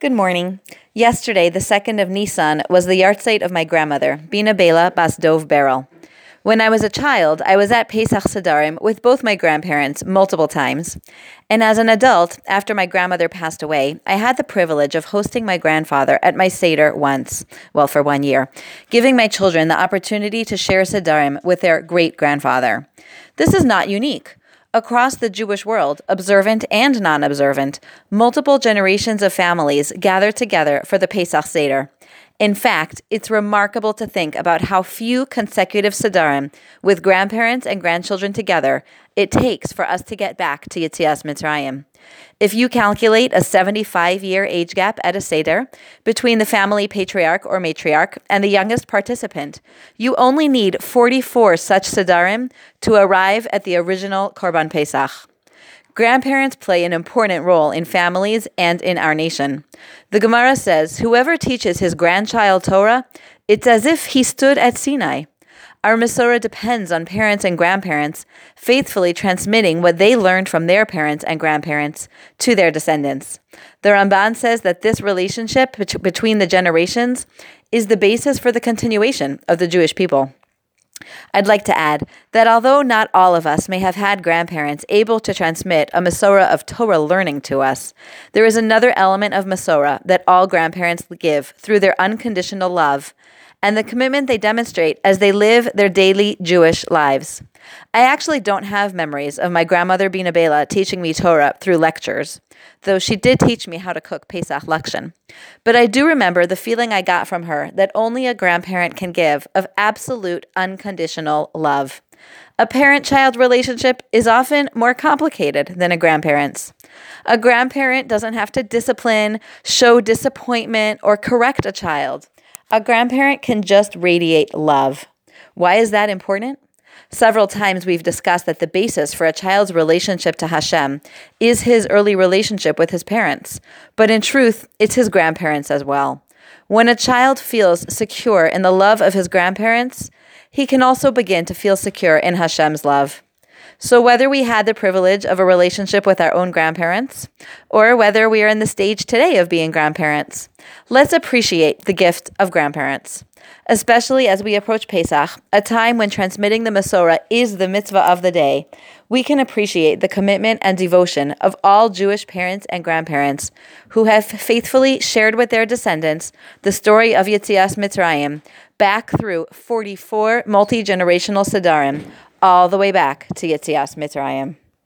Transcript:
Good morning. Yesterday, the second of Nisan, was the yahrzeit of my grandmother, Bina Bela Bas Dov Beryl. When I was a child, I was at Pesach Sederim with both my grandparents multiple times. And as an adult, after my grandmother passed away, I had the privilege of hosting my grandfather at my Seder once, well, for one year, giving my children the opportunity to share Sederim with their great grandfather. This is not unique. Across the Jewish world, observant and non observant, multiple generations of families gather together for the Pesach Seder. In fact, it's remarkable to think about how few consecutive Sederim with grandparents and grandchildren together it takes for us to get back to Yitzias Mitzrayim. If you calculate a 75 year age gap at a Seder between the family patriarch or matriarch and the youngest participant, you only need 44 such Sederim to arrive at the original Korban Pesach. Grandparents play an important role in families and in our nation. The Gemara says, Whoever teaches his grandchild Torah, it's as if he stood at Sinai. Our Masorah depends on parents and grandparents faithfully transmitting what they learned from their parents and grandparents to their descendants. The Ramban says that this relationship between the generations is the basis for the continuation of the Jewish people. I'd like to add that although not all of us may have had grandparents able to transmit a Masorah of Torah learning to us, there is another element of Masorah that all grandparents give through their unconditional love and the commitment they demonstrate as they live their daily Jewish lives. I actually don't have memories of my grandmother Bina Bela teaching me Torah through lectures, though she did teach me how to cook Pesach lokshen. But I do remember the feeling I got from her that only a grandparent can give of absolute unconditional love. A parent child relationship is often more complicated than a grandparent's. A grandparent doesn't have to discipline, show disappointment, or correct a child. A grandparent can just radiate love. Why is that important? Several times we've discussed that the basis for a child's relationship to Hashem is his early relationship with his parents, but in truth, it's his grandparents as well. When a child feels secure in the love of his grandparents, he can also begin to feel secure in Hashem's love. So, whether we had the privilege of a relationship with our own grandparents, or whether we are in the stage today of being grandparents, let's appreciate the gift of grandparents, especially as we approach Pesach, a time when transmitting the Masorah is the mitzvah of the day. We can appreciate the commitment and devotion of all Jewish parents and grandparents who have faithfully shared with their descendants the story of Yitzias Mitzrayim back through 44 multi generational Sederim all the way back to Yitzias Mitzrayim.